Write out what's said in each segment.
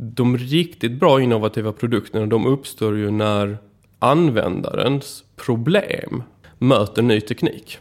de riktigt bra innovativa produkterna de uppstår ju när användarens problem möter ny teknik.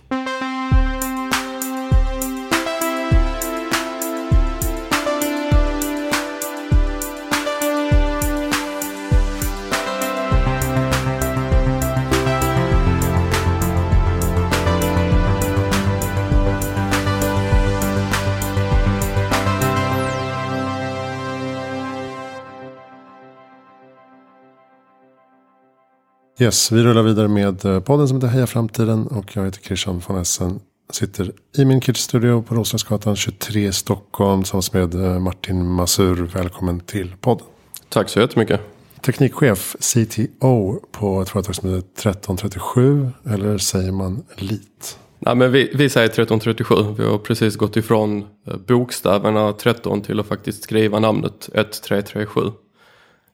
Yes, vi rullar vidare med eh, podden som heter Heja Framtiden och jag heter Christian von Essen. Sitter i min Kids-studio på Roslagsgatan 23 i Stockholm tillsammans med eh, Martin Masur. Välkommen till podden. Tack så jättemycket. Teknikchef, CTO på ett företag som heter 1337 eller säger man LIT? Nej, men vi, vi säger 1337. Vi har precis gått ifrån eh, bokstäverna 13 till att faktiskt skriva namnet 1337.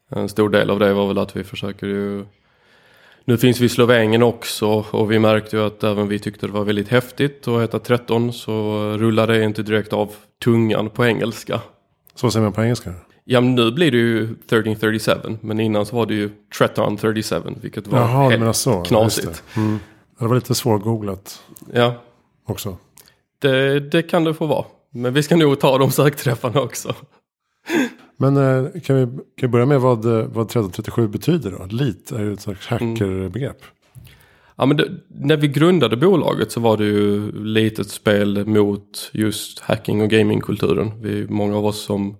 En stor del av det var väl att vi försöker ju nu finns vi i Slovenien också och vi märkte ju att även vi tyckte det var väldigt häftigt att heta 13 så rullade det inte direkt av tungan på engelska. Så säger man på engelska? Ja men nu blir det ju 1337 men innan så var det ju 1337 vilket var Jaha, helt så. knasigt. Det. Mm. det var lite svårgooglat. Ja. Också. Det, det kan det få vara. Men vi ska nog ta de sökträffarna också. Men eh, kan, vi, kan vi börja med vad, eh, vad 1337 betyder då? LIT är ju ett slags hackerbegrepp. Mm. Ja, men det, när vi grundade bolaget så var det ju lite ett spel mot just hacking och gamingkulturen. Vi, många av oss som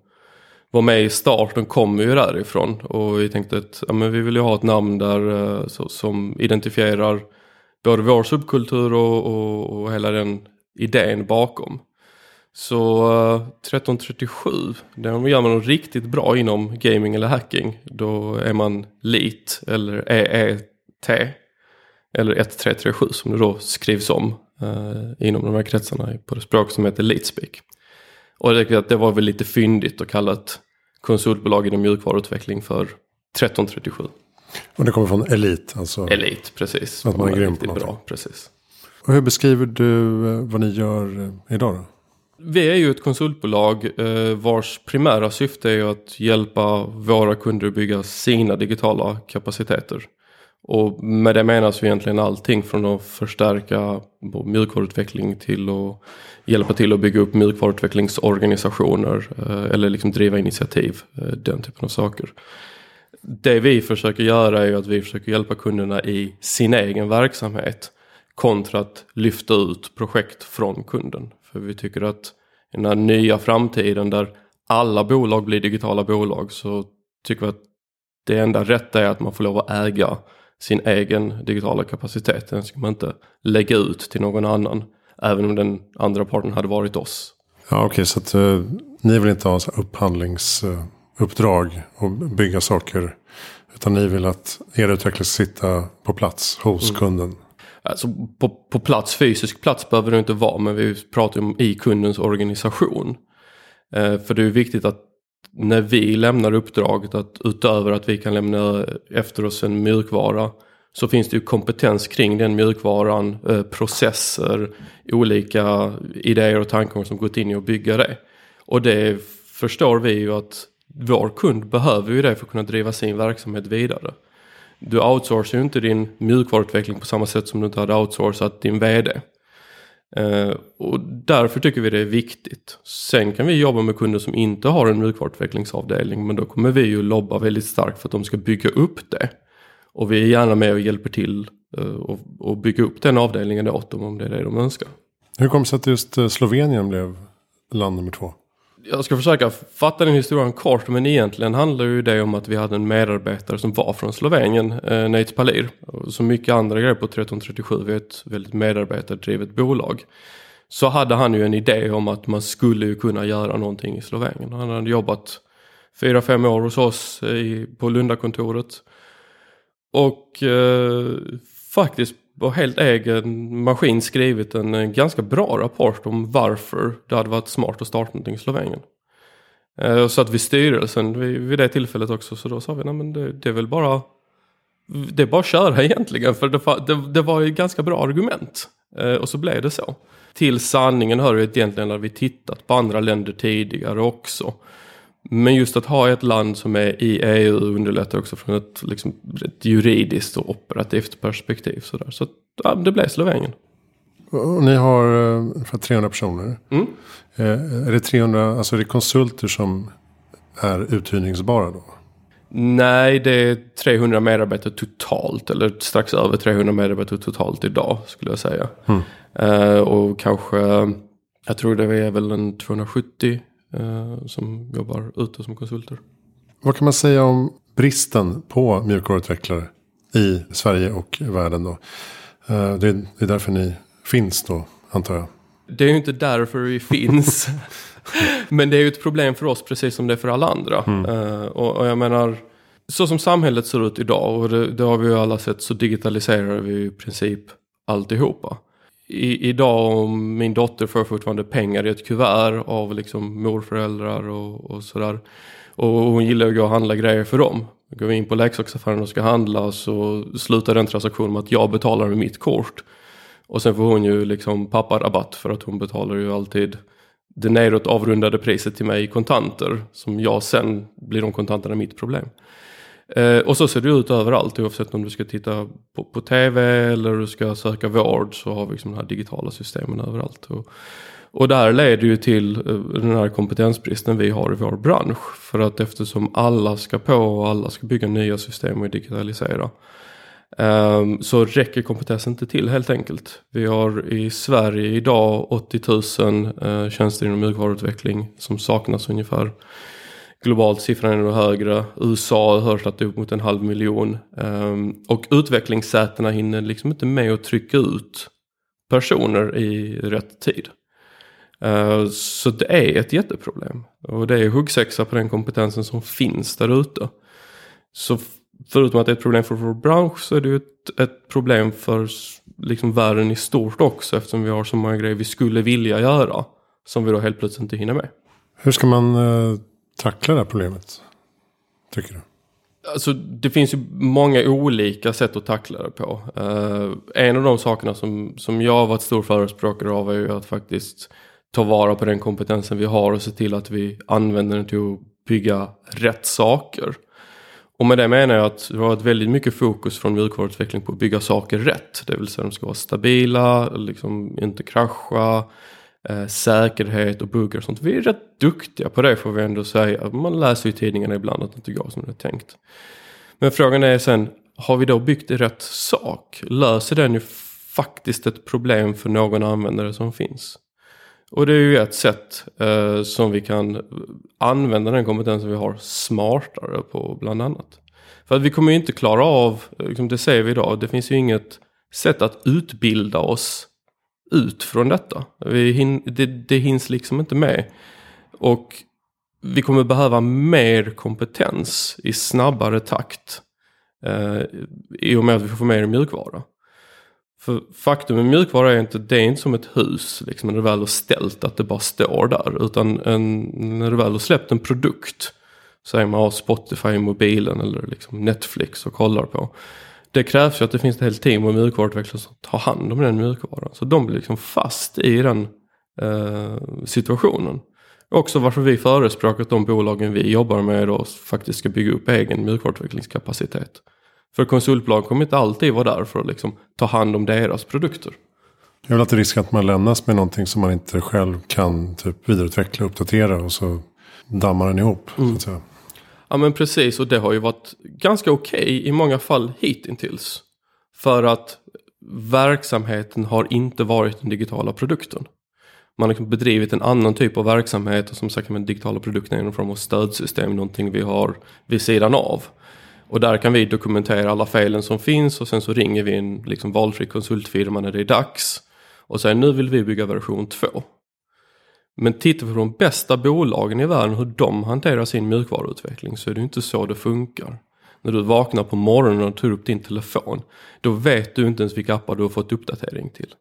var med i starten kommer ju därifrån. Och vi tänkte att ja, men vi vill ju ha ett namn där eh, så, som identifierar både vår subkultur och, och, och hela den idén bakom. Så uh, 1337, där gör man något riktigt bra inom gaming eller hacking. Då är man LEET eller EET eller 1337 som det då skrivs om uh, inom de här kretsarna på det språk som heter LeetSpeak. Och det, det var väl lite fyndigt att kalla ett konsultbolag inom mjukvaruutveckling för 1337. Och det kommer från Elite? Alltså Elite, precis. Att man är grym på något. bra, precis. Och hur beskriver du eh, vad ni gör idag då? Vi är ju ett konsultbolag eh, vars primära syfte är att hjälpa våra kunder att bygga sina digitala kapaciteter. Och med det menas ju egentligen allting från att förstärka mjukvaruutveckling till att hjälpa till att bygga upp mjukvaruutvecklingsorganisationer eh, eller liksom driva initiativ, eh, den typen av saker. Det vi försöker göra är att vi försöker hjälpa kunderna i sin egen verksamhet kontra att lyfta ut projekt från kunden. För vi tycker att i den här nya framtiden där alla bolag blir digitala bolag så tycker vi att det enda rätta är att man får lov att äga sin egen digitala kapacitet. Den ska man inte lägga ut till någon annan. Även om den andra parten hade varit oss. Ja, Okej, okay, så att uh, ni vill inte ha upphandlingsuppdrag uh, och bygga saker. Utan ni vill att er utvecklare ska sitta på plats hos mm. kunden. Alltså på, på plats, fysisk plats behöver det inte vara men vi pratar om i kundens organisation. Eh, för det är viktigt att när vi lämnar uppdraget att utöver att vi kan lämna efter oss en mjukvara så finns det ju kompetens kring den mjukvaran, eh, processer, olika idéer och tankar som gått in i att bygga det. Och det förstår vi ju att vår kund behöver ju det för att kunna driva sin verksamhet vidare. Du outsourcar ju inte din mjukvaruutveckling på samma sätt som du inte hade outsourcat din vd. Uh, eh, och därför tycker vi det är viktigt. Sen kan vi jobba med kunder som inte har en mjukvaruutvecklingsavdelning men då kommer vi ju lobba väldigt starkt för att de ska bygga upp det. Och vi är gärna med och hjälper till uh, och, och bygga upp den avdelningen åt dem om det är det de önskar. Hur kom det sig att just eh, Slovenien blev land nummer två? Jag ska försöka fatta den historien kort men egentligen handlar ju det om att vi hade en medarbetare som var från Slovenien, eh, Nate Palir. Som mycket andra grejer på 1337, vi är ett väldigt medarbetardrivet bolag. Så hade han ju en idé om att man skulle ju kunna göra någonting i Slovenien. Han hade jobbat fyra, fem år hos oss eh, i, på Lundakontoret. Och eh, faktiskt på helt egen maskin skrivit en eh, ganska bra rapport om varför det hade varit smart att starta någonting i Slovenien. Eh, så och satt vid styrelsen vid, det tillfället också så då sa vi nej men det, det är väl bara det är bara att köra egentligen för det, det, det var ju ganska bra argument. Eh, och så blev det så. Till sanningen hör ju egentligen att vi tittat på andra länder tidigare också. Men just att ha ett land som är i EU underlättar också från ett, liksom, ett juridiskt och operativt perspektiv. Så, där. så ja, det blev Slovenien. Och ni har ungefär 300 personer. Mm. Är det 300, alltså är det konsulter som är uthyrningsbara då? Nej, det är 300 medarbetare totalt. Eller strax över 300 medarbetare totalt idag skulle jag säga. Mm. Uh, och kanske, jag tror det är väl en 270 uh, som jobbar ute som konsulter. Vad kan man säga om bristen på mjukvaruutvecklare i Sverige och världen då? Det, är, det är därför ni finns då, antar jag. Det är ju inte därför vi finns. Men det är ju ett problem för oss precis som det är för alla andra. Mm. Uh, och, och, jag menar, så som samhället ser ut idag, och det, det har vi ju alla sett, så digitaliserar vi i princip alltihopa. I, idag om min dotter får fortfarande pengar i ett kuvert av liksom morföräldrar och, och sådär. Och hon gillar att gå och handla grejer för dem. Går vi in på leksaksaffären och ska handla så slutar den transaktionen med att jag betalar med mitt kort. Och sen får hon ju liksom papparabatt för att hon betalar ju alltid det neråt avrundade priset till mig i kontanter. Som jag sen blir de kontanterna mitt problem. Eh, och så ser det ut överallt oavsett om du ska titta på, på tv eller du ska söka vård så har vi liksom de här digitala systemen överallt. Och, och det här leder ju till eh, den här kompetensbristen vi har i vår bransch. För att eftersom alla ska på och alla ska bygga nya system och digitalisera. Um, så räcker kompetensen inte till helt enkelt. Vi har i Sverige idag 80 000 uh, tjänster inom mjukvaruutveckling som saknas ungefär. Globalt siffran är nog högre. USA har hört att det är upp mot en halv miljon. Um, och utvecklingssätena hinner liksom inte med att trycka ut personer i rätt tid. Uh, så det är ett jätteproblem. Och det är huggsexa på den kompetensen som finns där ute. Så förutom att det är ett problem för vår bransch så är det ju ett, ett problem för liksom världen i stort också eftersom vi har så många grejer vi skulle vilja göra som vi då helt plötsligt inte hinner med. Hur ska man eh, tackla det här problemet? Tycker du? Alltså, det finns ju många olika sätt att tackla det på. Uh, en av de sakerna som, som jag har varit stor förespråkare av är ju att faktiskt ta vara på den kompetensen vi har och se till att vi använder den till att bygga rätt saker. Och med det menar jag att det har varit väldigt mycket fokus från mjukvaruutveckling på att bygga saker rätt. Det vill säga de ska vara stabila, liksom inte krascha, eh, säkerhet och buggar och sånt. Vi är rätt duktiga på det får vi ändå säga. Man läser ju i tidningarna ibland att det inte går som det är tänkt. Men frågan är sen, har vi då byggt rätt sak? Löser den ju faktiskt ett problem för någon användare som finns? Och det är ju ett sätt eh, som vi kan använda den kompetensen vi har smartare på bland annat. För att vi kommer ju inte klara av, liksom det ser vi idag, det finns ju inget sätt att utbilda oss ut från detta. Vi hin, det, det hinns liksom inte med. Och vi kommer behöva mer kompetens i snabbare takt. Eh, I och med att vi får mer mjukvara. För faktum med mjukvara är inte, det är inte som ett hus liksom, när det väl är ställt att det bara står där. Utan en, när du väl har släppt en produkt, säger man har Spotify i mobilen eller liksom Netflix och kollar på. Det krävs ju att det finns ett helt team av mjukvaruutvecklare som tar hand om den mjukvaran. Så de blir liksom fast i den eh, situationen. Också varför vi förespråkar att de bolagen vi jobbar med då faktiskt ska bygga upp egen mjukvaruutvecklingskapacitet. För konsultbolag kommer inte alltid vara där för att liksom ta hand om deras produkter. Det är väl alltid risk att man lämnas med någonting som man inte själv kan typ vidareutveckla och uppdatera och så dammar den ihop. Mm. Så att säga. Ja men precis och det har ju varit ganska okej okay i många fall hittills. För att verksamheten har inte varit den digitala produkten. Man har liksom bedrivit en annan typ av verksamhet och som sagt med digitala produkter är någon form av stödsystem, någonting vi har vid sidan av. Och där kan vi dokumentera alla felen som finns och sen så ringer vi en liksom valfri konsultfirma när det är dags. Och säger nu vill vi bygga version 2. Men tittar vi på de bästa bolagen i världen hur de hanterar sin mjukvaruutveckling så är det inte så det funkar. När du vaknar på morgonen och tar upp din telefon då vet du inte ens vilka appar du har fått uppdatering till.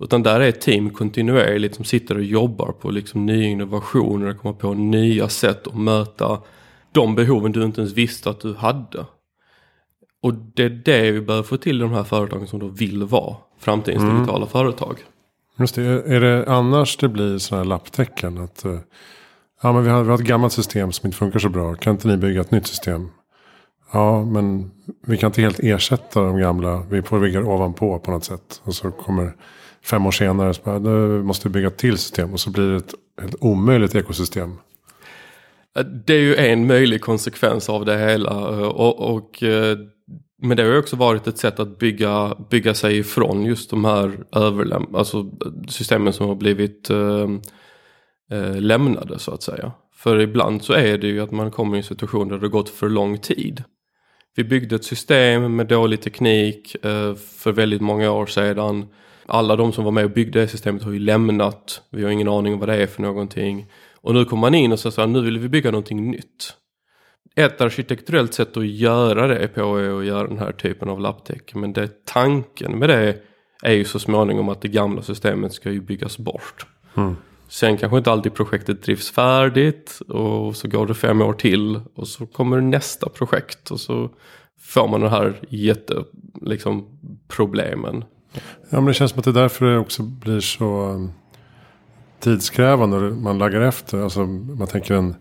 Utan där är ett team kontinuerligt som sitter och jobbar på liksom nya innovationer, och kommer på nya sätt att möta de behoven du inte ens visste att du hade. Och det är det vi behöver få till i de här företagen som då vill vara framtidens mm. digitala företag. Just det, är det annars det blir sådana här lapptäcken? Att eh, Ja, men vi har, vi har ett gammalt system som inte funkar så bra. Kan inte ni bygga ett nytt system? Ja, men vi kan inte helt ersätta de gamla. Vi får bygga ovanpå på något sätt. Och så kommer fem år senare, så bara, nu måste vi bygga ett till system. Och så blir det ett, ett omöjligt ekosystem. Eh, det är ju en möjlig konsekvens av det hela. Eh, och, och, men det har ju också varit ett sätt att bygga, bygga sig ifrån just de här överläm alltså systemen som har blivit eh, eh, lämnade så att säga. För ibland så är det ju att man kommer i en situation där det gått för lång tid. Vi byggde ett system med dålig teknik eh, för väldigt många år sedan. Alla de som var med och byggde det systemet har ju lämnat. Vi har ingen aning om vad det är för någonting. Och nu kommer man in och säger att nu vill vi bygga någonting nytt. Ett arkitekturellt sätt att göra det på är att göra den här typen av lapptäcke. Men det, tanken med det är ju så småningom att det gamla systemet ska ju byggas bort. Mm. Sen kanske inte alltid projektet drivs färdigt och så går det fem år till och så kommer nästa projekt och så får man de här jätteproblemen. Liksom, ja men det känns som att det är därför det också blir så tidskrävande man laggar efter. Alltså man tänker en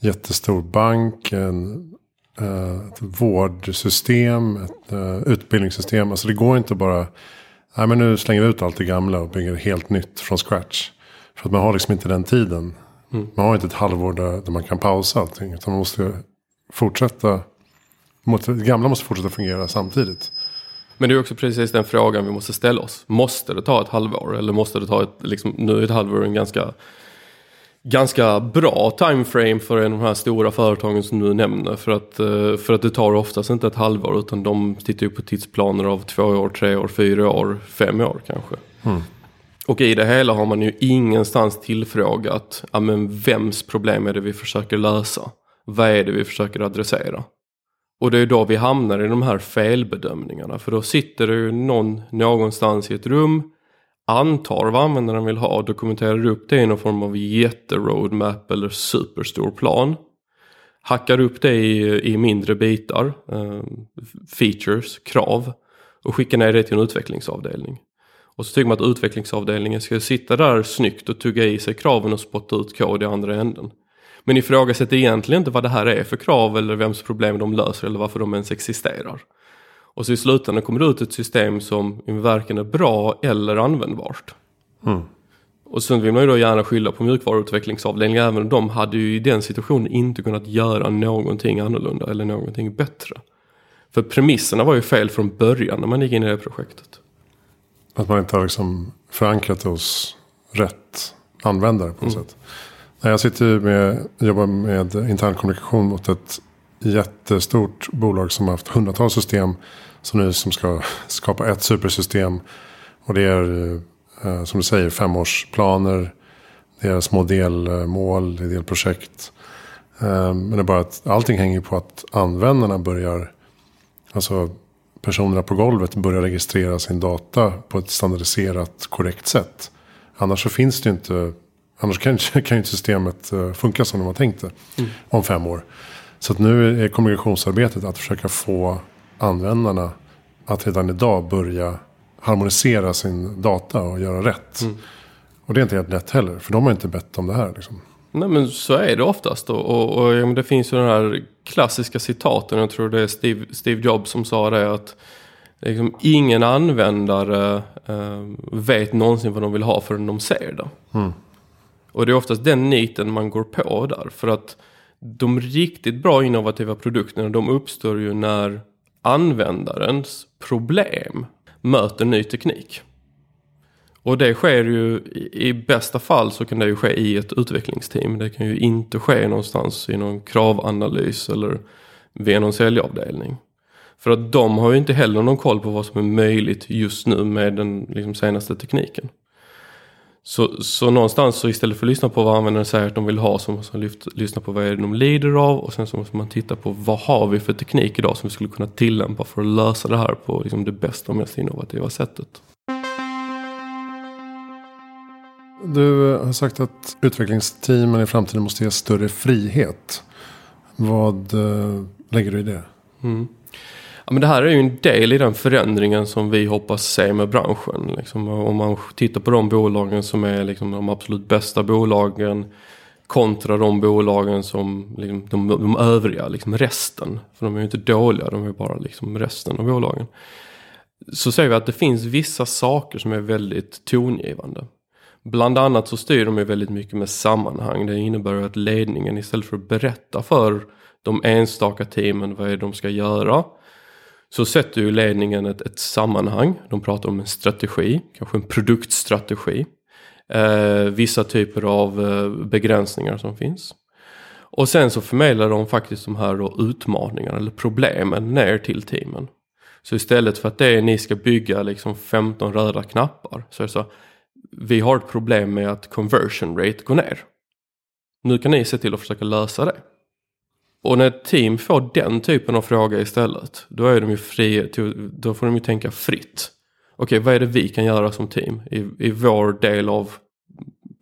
jättestor bank, en, uh, ett vårdsystem, ett uh, utbildningssystem. Alltså det går inte bara, nej men nu slänger vi ut allt det gamla och bygger helt nytt från scratch. För att man har liksom inte den tiden. Mm. Man har inte ett halvår där, där man kan pausa allting. Utan man måste fortsätta. Det gamla måste fortsätta fungera samtidigt. Men det är också precis den frågan vi måste ställa oss. Måste det ta ett halvår? Eller måste det ta ett, liksom, nu är ett halvår en ganska, ganska bra timeframe för en av de här stora företagen som du nämner. För att, eh, för att det tar oftast inte ett halvår utan de tittar ju på tidsplaner av två år, tre år, fyra år, fem år kanske. Mm. Och i det hela har man ju ingenstans tillfrågat, ja men vems problem är det vi försöker lösa? Vad är det vi försöker adressera? Och det är då vi hamnar i de här felbedömningarna. För då sitter det ju någon någonstans i ett rum, antar vad användaren vill ha, dokumenterar upp det i någon form av jätteroadmap eller superstor plan. Hackar upp det i, i mindre bitar, eh, features, krav och skickar ner det till en utvecklingsavdelning. Och så tycker man att utvecklingsavdelningen ska sitta där snyggt och tugga i sig kraven och spotta ut kod i andra änden. Men ifrågasätter egentligen inte vad det här är för krav eller vems problem de löser eller varför de ens existerar. Och så i slutändan kommer det ut ett system som varken är bra eller användbart. Mm. Och sen vill man ju då gärna skylla på mjukvaruutvecklingsavdelningen även de hade ju i den situationen inte kunnat göra någonting annorlunda eller någonting bättre. För premisserna var ju fel från början när man gick in i det projektet. Att man inte har liksom förankrat det hos rätt användare på något mm. sätt. Jag sitter med, jobbar med intern kommunikation mot ett jättestort bolag som har haft hundratals system. Som nu som ska skapa ett supersystem. Och det är eh, som du säger femårsplaner. Det är små delmål, det är delprojekt. Eh, men det är bara att allting hänger på att användarna börjar. Alltså personerna på golvet börjar registrera sin data på ett standardiserat korrekt sätt. Annars så finns det inte, annars kan, kan ju inte systemet eh, funka som de har tänkt det mm. om fem år. Så att nu är kommunikationsarbetet att försöka få användarna att redan idag börja harmonisera sin data och göra rätt. Mm. Och det är inte helt lätt heller, för de har inte bett om det här. Liksom. Nej men så är det oftast. Och, och, och det finns ju den här klassiska citaten, jag tror det är Steve, Steve Jobs som sa det att liksom, ingen användare eh, vet någonsin vad de vill ha förrän de ser det. Mm. Och det är oftast den niten man går på där. För att de riktigt bra innovativa produkterna de uppstår ju när användarens problem möter ny teknik. Och det sker ju i bästa fall så kan det ju ske i ett utvecklingsteam. Det kan ju inte ske någonstans i någon kravanalys eller via någon säljavdelning. För att de har ju inte heller någon koll på vad som är möjligt just nu med den liksom, senaste tekniken. Så, så någonstans så istället för att lyssna på vad användaren säger att de vill ha så måste man lyssna på vad är det de lider av och sen så måste man titta på vad har vi för teknik idag som vi skulle kunna tillämpa för att lösa det här på liksom, det bästa och mest innovativa sättet. Du har sagt att utvecklingsteamen i framtiden måste ge större frihet. Vad äh, lägger du i det? Mm. Ja, men det här är ju en del i den förändringen som vi hoppas se med branschen. Liksom, om man tittar på de bolagen som är liksom de absolut bästa bolagen Kontra de bolagen som liksom, de, de övriga, liksom resten. För de är ju inte dåliga, de är bara liksom resten av bolagen. Så ser vi att det finns vissa saker som är väldigt tongivande. Bland annat så styr de ju väldigt mycket med sammanhang. Det innebär att ledningen istället för att berätta för de enstaka teamen vad är det de ska göra. Så sätter ju ledningen ett, ett sammanhang. De pratar om en strategi, kanske en produktstrategi. Eh, vissa typer av eh, begränsningar som finns. Och sen så förmedlar de faktiskt de här då utmaningarna eller problemen ner till teamen. Så istället för att det är ni ska bygga liksom 15 röda knappar så är det så vi har ett problem med att conversion rate går ner. Nu kan ni se till att försöka lösa det. Och när ett team får den typen av fråga istället, då är de ju fria, då får de ju tänka fritt. Okej, vad är det vi kan göra som team i, i vår del av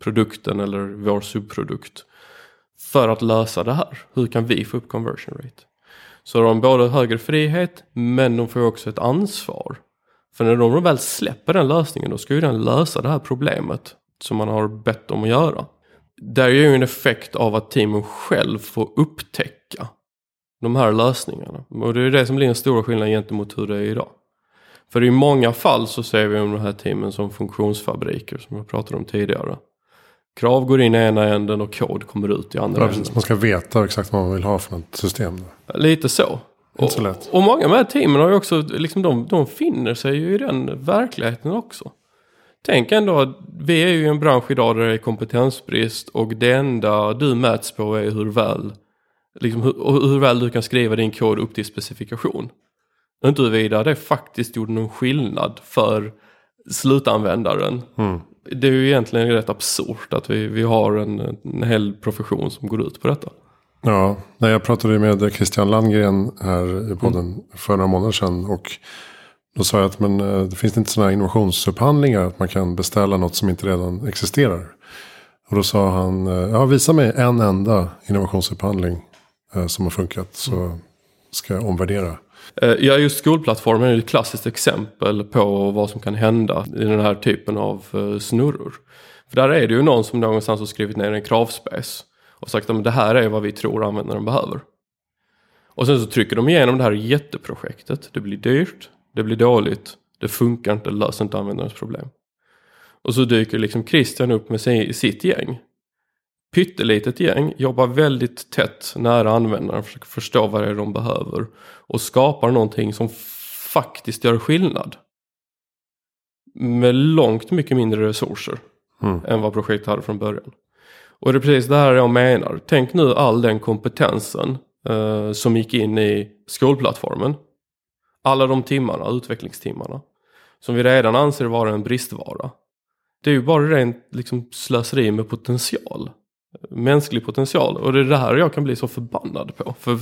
produkten eller vår subprodukt för att lösa det här? Hur kan vi få upp conversion rate? Så de har både högre frihet men de får också ett ansvar. För när de väl släpper den lösningen då ska ju den lösa det här problemet som man har bett dem att göra. Det är ju en effekt av att teamen själv får upptäcka de här lösningarna. Och det är det som blir den stora skillnaden gentemot hur det är idag. För i många fall så ser vi de här teamen som funktionsfabriker som jag pratade om tidigare. Krav går in i ena änden och kod kommer ut i andra ja, änden. Man ska veta exakt vad man vill ha för något system. Lite så. Och, så lätt. och många av de här teamen har ju också, liksom de, de finner sig ju i den verkligheten också. Tänk ändå att vi är ju i en bransch idag där det är kompetensbrist och det enda du mäts på är hur väl, liksom hur, hur väl du kan skriva din kod upp till specifikation. Inte huruvida det faktiskt gjorde någon skillnad för slutanvändaren. Mm. Det är ju egentligen rätt absurt att vi, vi har en, en hel profession som går ut på detta. Ja, när jag pratade med Christian Landgren här i podden mm. för några månader sedan. Och då sa jag att men, eh, det finns inte sådana innovationsupphandlingar att man kan beställa något som inte redan existerar. Och då sa han, eh, ja visa mig en enda innovationsupphandling som har funkat så mm. ska jag omvärdera. Ja, just skolplattformen är ett klassiskt exempel på vad som kan hända i den här typen av snurror. För där är det ju någon som någonstans har skrivit ner en kravspace och sagt att det här är vad vi tror användaren behöver. Och sen så trycker de igenom det här jätteprojektet. Det blir dyrt, det blir dåligt, det funkar inte, det löser inte användarens problem. Och så dyker liksom Christian upp med sitt gäng. Pyttelitet gäng, jobbar väldigt tätt nära användaren, försöker förstå vad det är de behöver. Och skapar någonting som faktiskt gör skillnad. Med långt mycket mindre resurser mm. än vad projektet hade från början. Och det är precis det här jag menar. Tänk nu all den kompetensen eh, som gick in i skolplattformen. Alla de timmarna, utvecklingstimmarna. Som vi redan anser vara en bristvara. Det är ju bara rent liksom, slöseri med potential. Mänsklig potential. Och det är det här jag kan bli så förbannad på. För,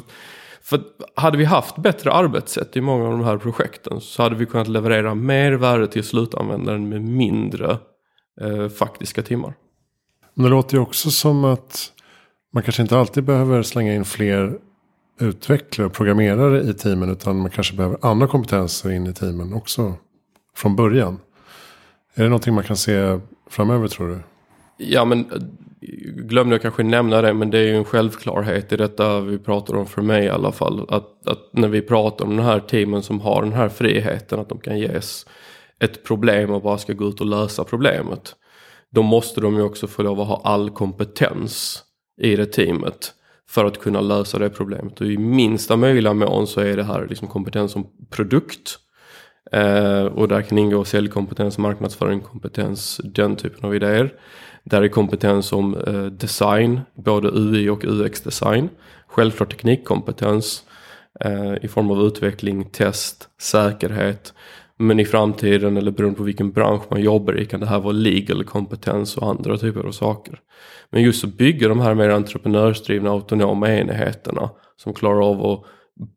för hade vi haft bättre arbetssätt i många av de här projekten så hade vi kunnat leverera mer värde till slutanvändaren med mindre eh, faktiska timmar. Men det låter ju också som att man kanske inte alltid behöver slänga in fler utvecklare och programmerare i teamen. Utan man kanske behöver andra kompetenser in i teamen också från början. Är det någonting man kan se framöver tror du? Ja men glömde jag kanske nämna det men det är ju en självklarhet i detta vi pratar om för mig i alla fall. Att, att när vi pratar om den här teamen som har den här friheten att de kan ges ett problem och bara ska gå ut och lösa problemet då måste de ju också få lov att ha all kompetens i det teamet för att kunna lösa det problemet. Och i minsta möjliga mån så är det här liksom kompetens som produkt. Eh, och där kan ingå säljkompetens, marknadsföring, kompetens, den typen av idéer. Där är kompetens om eh, design, både UI och UX-design. Självklart teknikkompetens eh, i form av utveckling, test, säkerhet. Men i framtiden eller beroende på vilken bransch man jobbar i kan det här vara legal kompetens och andra typer av saker. Men just att bygga de här mer entreprenörsdrivna autonoma enheterna som klarar av att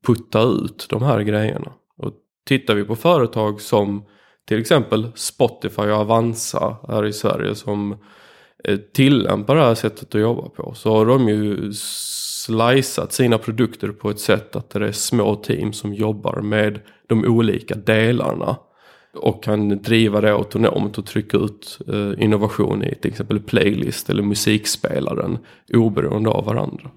putta ut de här grejerna. Och tittar vi på företag som till exempel Spotify och Avanza här i Sverige som tillämpar det här sättet att jobba på så har de ju slicat sina produkter på ett sätt att det är små team som jobbar med de olika delarna. och kan driva det autonomt och trycka ut eh, innovation i till exempel playlist eller musikspelaren oberoende av varandra.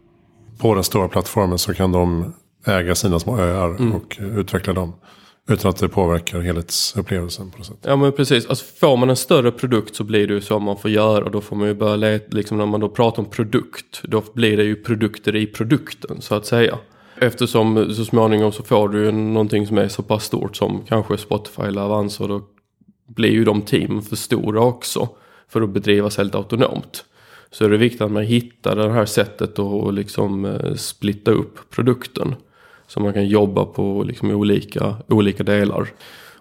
På den stora plattformen så kan de äga sina små öar mm. och utveckla dem. Utan att det påverkar helhetsupplevelsen på något sätt. Ja men precis. Alltså, får man en större produkt så blir det ju så man får göra. Och då får man ju börja leta, liksom när man då pratar om produkt. Då blir det ju produkter i produkten så att säga. Eftersom så småningom så får du ju någonting som är så pass stort som kanske Spotify eller Avanza. Och då blir ju de teamen för stora också. För att bedrivas helt autonomt. Så är det viktigt att man hittar det här sättet att liksom eh, splitta upp produkten. Så man kan jobba på liksom olika, olika delar.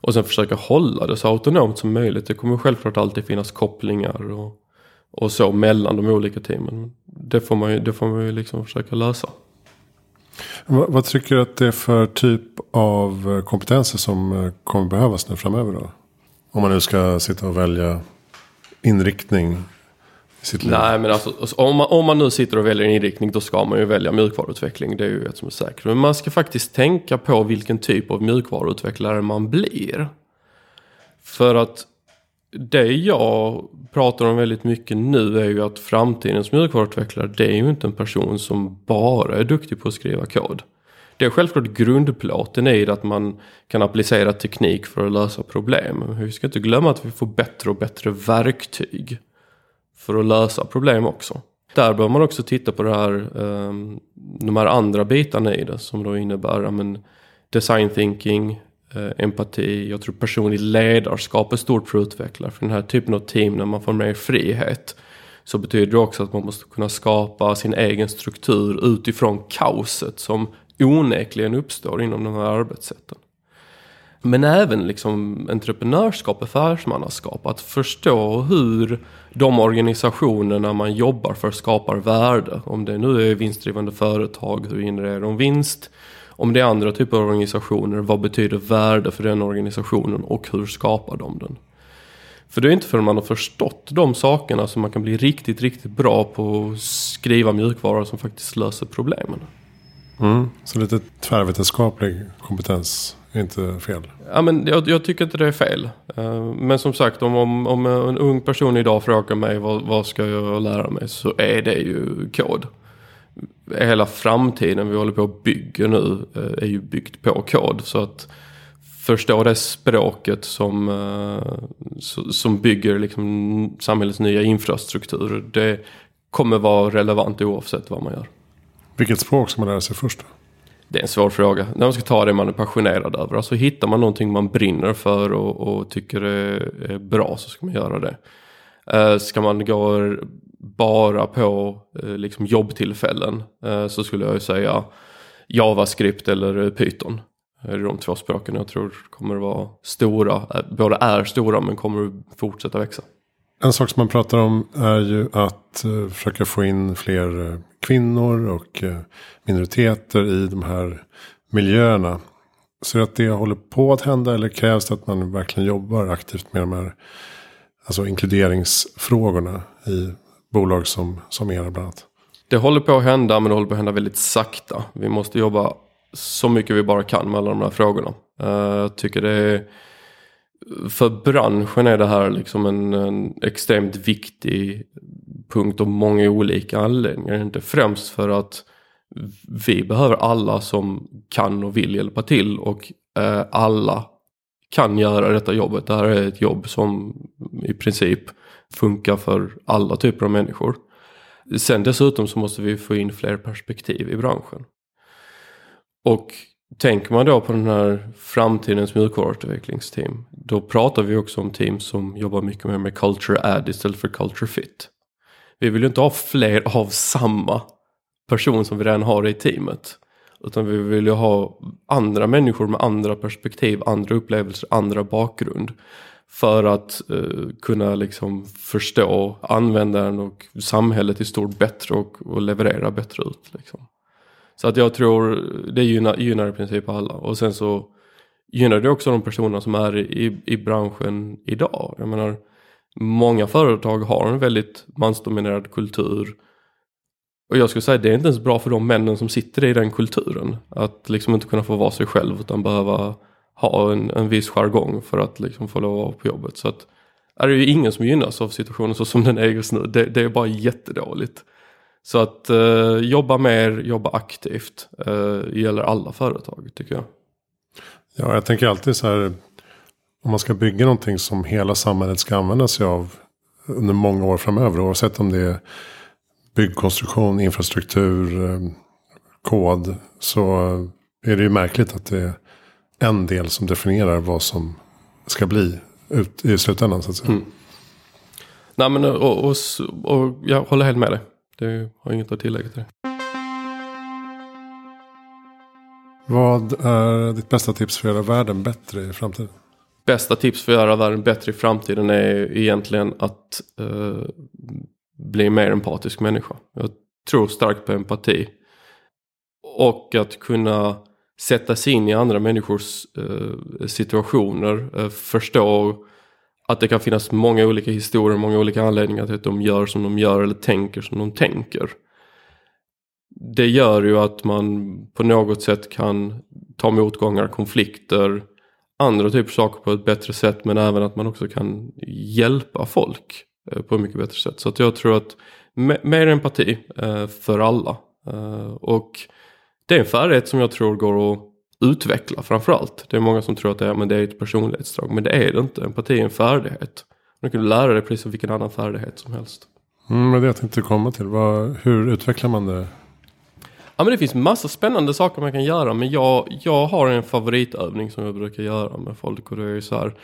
Och sen försöka hålla det så autonomt som möjligt. Det kommer självklart alltid finnas kopplingar och, och så mellan de olika teamen. Det får man ju, det får man ju liksom försöka lösa. Vad, vad tycker du att det är för typ av eh, kompetenser som eh, kommer behövas nu framöver då? Om man nu ska sitta och välja inriktning sitt liv? Nej, men alltså, alltså, om, man, om man nu sitter och väljer en inriktning då ska man ju välja mjukvaruutveckling. Det är ju ett som är säkert. Men man ska faktiskt tänka på vilken typ av mjukvaruutvecklare man blir. För att det jag pratar om väldigt mycket nu är ju att framtidens mjukvaruutvecklare det är ju inte en person som bara är duktig på att skriva kod. Det är självklart grundplåten i det att man kan applicera teknik för att lösa problem. Vi ska inte glömma att vi får bättre och bättre verktyg för att lösa problem också. Där bör man också titta på det här, ehm, de här andra bitarna i det som då innebär men, design thinking, eh, empati, jag tror personligt ledarskap är stort för utvecklare. För den här typen av team när man får mer frihet så betyder det också att man måste kunna skapa sin egen struktur utifrån kaoset som onekligen uppstår inom de här arbetssätten. Men även liksom entreprenörskap, affärsmannaskap. Att förstå hur de organisationerna man jobbar för skapar värde. Om det nu är vinstdrivande företag, hur genererar de vinst? Om det är andra typer av organisationer, vad betyder värde för den organisationen och hur skapar de den? För det är inte förrän man har förstått de sakerna som man kan bli riktigt, riktigt bra på att skriva mjukvara som faktiskt löser problemen. Mm, så lite tvärvetenskaplig kompetens inte fel. Ja, men jag, jag, tycker inte det är fel. Uh, men som sagt om, om, om, en ung person idag frågar mig vad, vad ska jag lära mig så är det ju kod. Hela framtiden vi håller på att bygga nu uh, är ju byggt på kod. Så att förstå det språket som, uh, som bygger liksom samhällets nya infrastruktur. Det kommer vara relevant oavsett vad man gör. Vilket språk ska man lära sig först? Det är en svår fråga. När man ska ta det man är passionerad över. Alltså hittar man någonting man brinner för och, och tycker är, är, bra så ska man göra det. Uh, ska man gå bara på uh, liksom jobbtillfällen uh, så skulle jag ju säga JavaScript eller Python. Det är de två språken jag tror kommer att vara stora. Båda är stora men kommer fortsätta växa. En sak som man pratar om är ju att eh, försöka få in fler eh, kvinnor och eh, minoriteter i de här miljöerna. Så att det håller på att hända eller krävs det att man verkligen jobbar aktivt med de här alltså inkluderingsfrågorna i bolag som, som era bland annat? Det håller på att hända men det håller på att hända väldigt sakta. Vi måste jobba så mycket vi bara kan med alla de här frågorna. Jag tycker det är för branschen är det här liksom en, en, extremt viktig punkt av många olika anledningar. Inte främst för att vi behöver alla som kan och vill hjälpa till och eh, alla kan göra detta jobbet. Det här är ett jobb som i princip funkar för alla typer av människor. Sen dessutom så måste vi få in fler perspektiv i branschen. Och Tänker man då på den här framtidens mjukvaruutvecklingsteam. Då pratar vi också om team som jobbar mycket mer med culture add istället för culture fit. Vi vill ju inte ha fler av samma person som vi redan har i teamet. Utan vi vill ju ha andra människor med andra perspektiv, andra upplevelser, andra bakgrund. För att uh, kunna liksom förstå användaren och samhället i stort bättre och, och leverera bättre ut. Liksom. Så att jag tror det gynnar, gynnar i princip alla. Och sen så gynnar det också de personer som är i, i branschen idag. Jag menar, många företag har en väldigt mansdominerad kultur. Och jag skulle säga det är inte ens bra för de männen som sitter i den kulturen. Att liksom inte kunna få vara sig själv utan behöva ha en, en viss jargong för att liksom få lov att vara på jobbet. Så att är det ju ingen som gynnas av situationen så som den är just nu. Det, det är bara jättedåligt. Så att eh, jobba mer, jobba aktivt eh, gäller alla företag tycker jag. Ja, jag tänker alltid så här. Om man ska bygga någonting som hela samhället ska använda sig av under många år framöver. Oavsett om det är byggkonstruktion, infrastruktur, eh, kod. Så är det ju märkligt att det är en del som definierar vad som ska bli ut i slutändan. Så att säga. Mm. Nej men och, och, och jag håller helt med dig. Det har inget att tillägga till det. Vad är ditt bästa tips för att göra världen bättre i framtiden? Bästa tips för att göra världen bättre i framtiden är egentligen att uh, bli mer empatisk människa. Jag tror starkt på empati. Och att kunna sätta sig in i andra människors uh, situationer. Uh, förstå att det kan finnas många olika historier, många olika anledningar till att de gör som de gör eller tänker som de tänker. Det gör ju att man på något sätt kan ta motgångar, konflikter, andra typer av saker på ett bättre sätt men även att man också kan hjälpa folk eh, på ett mycket bättre sätt. Så att jag tror att mer empati eh, för alla. Eh, och det är en färdighet som jag tror går att utveckla framförallt. Det är många som tror att det är, men det är ett personlighetsdrag. Men det är det inte. Empati är en färdighet. Du kan lära dig precis som vilken annan färdighet som helst. Mm, men det jag tänkte komma till. Vad, hur utvecklar man det? Ja men det finns massa spännande saker man kan göra. Men jag, jag har en favoritövning som jag brukar göra med folk. Och det är så här.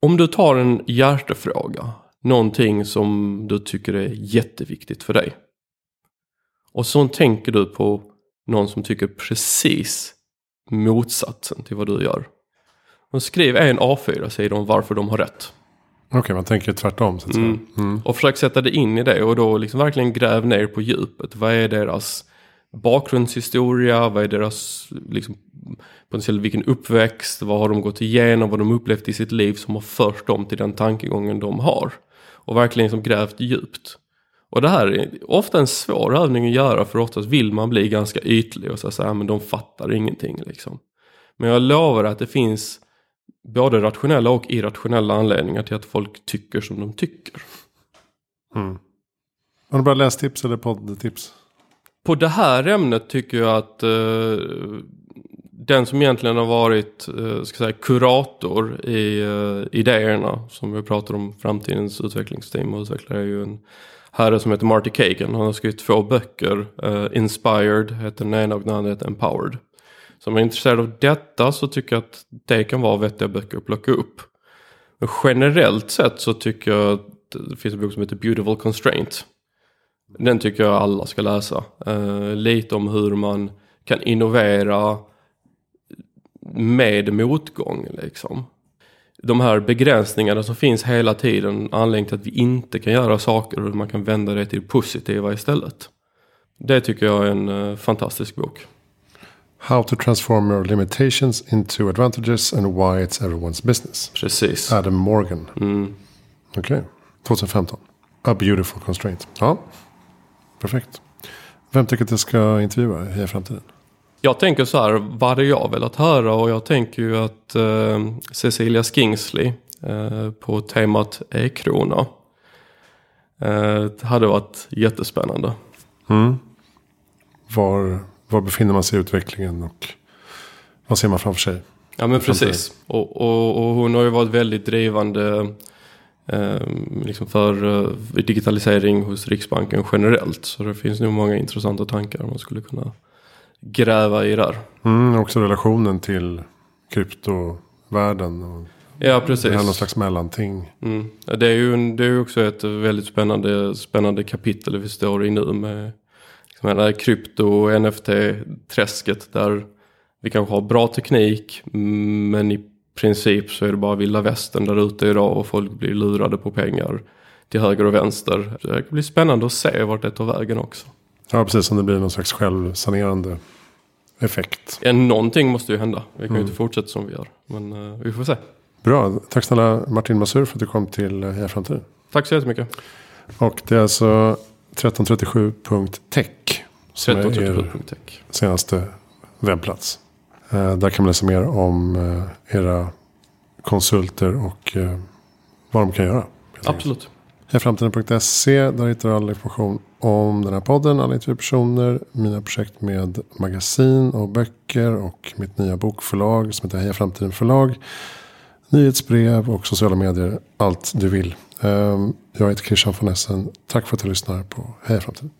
Om du tar en hjärtefråga. Någonting som du tycker är jätteviktigt för dig. Och så tänker du på någon som tycker precis motsatsen till vad du gör. Och skriv en A4-sida om varför de har rätt. Okej, okay, man tänker tvärtom. Så att säga. Mm. Mm. Och försök sätta det in i det och då liksom verkligen gräv ner på djupet. Vad är deras bakgrundshistoria? Vad är deras, liksom, potentiellt vilken uppväxt? Vad har de gått igenom? Vad de upplevt i sitt liv som har fört dem till den tankegången de har? Och verkligen liksom grävt djupt. Och det här är ofta en svår övning att göra för oftast vill man bli ganska ytlig och säga men de fattar ingenting liksom. Men jag lovar att det finns både rationella och irrationella anledningar till att folk tycker som de tycker. Mm. Har du bara lästips eller poddtips? På det här ämnet tycker jag att uh, den som egentligen har varit eh, ska säga, kurator i eh, idéerna som vi pratar om framtidens utvecklingsteam och utvecklare är ju en herre som heter Marty Kagan. Han har skrivit två böcker. Eh, Inspired heter den ena och den andra heter Empowered. Så om man är intresserad av detta så tycker jag att det kan vara vettiga böcker att plocka upp. Men generellt sett så tycker jag att det finns en bok som heter Beautiful Constraint. Den tycker jag alla ska läsa. Lite om hur man kan innovera med motgång liksom de här begränsningarna som finns hela tiden, anledningen till att vi inte kan göra saker och man kan vända det till positiva istället. Det tycker jag är en uh, fantastisk bok. How to transform your limitations into advantages and why it's everyone's business. Precis. Adam Morgan. Mm. Okej, okay. 2015. A beautiful constraint. Ja, perfekt. Vem tycker att jag ska intervjua i framtiden? Jag tänker så här, vad hade jag velat höra? Och jag tänker ju att eh, Cecilia Skingsley eh, på temat E-krona eh, hade varit jättespännande. Mm. Var, var befinner man sig i utvecklingen och vad ser man framför sig? Ja men precis. Och, och, och, hon har ju varit väldigt drivande eh, liksom för eh, digitalisering hos Riksbanken generellt. Så det finns nog många intressanta tankar man skulle kunna gräva i där. Mm, också relationen till kryptovärlden. Och ja, precis. Det är någon slags mellanting. Mm. Det, är ju, det är ju också ett väldigt spännande, spännande kapitel vi står i nu med liksom här krypto och NFT-träsket där vi kanske har bra teknik men i princip så är det bara vilda västern där ute idag och folk blir lurade på pengar till höger och vänster. Det blir spännande att se vart det tar vägen också. Ja, precis som det blir någon slags självsanerande effekt. Ja, någonting måste ju hända. Vi kan mm. ju inte fortsätta som vi gör. Men uh, vi får se. Bra, tack snälla Martin Masur för att du kom till Heja Framtid. Tack så jättemycket. Och det är alltså 1337.tech. Som 1337.tech. är er senaste webbplats. Eh, där kan man läsa mer om eh, era konsulter och eh, vad de kan göra. Absolut. Hejaframtiden.se. Där hittar du all information om den här podden. Alla intervjupersoner. Mina projekt med magasin och böcker. Och mitt nya bokförlag som heter Heja Framtiden Förlag. Nyhetsbrev och sociala medier. Allt du vill. Ehm, jag heter Christian von Essen. Tack för att du lyssnar på Heja Framtiden.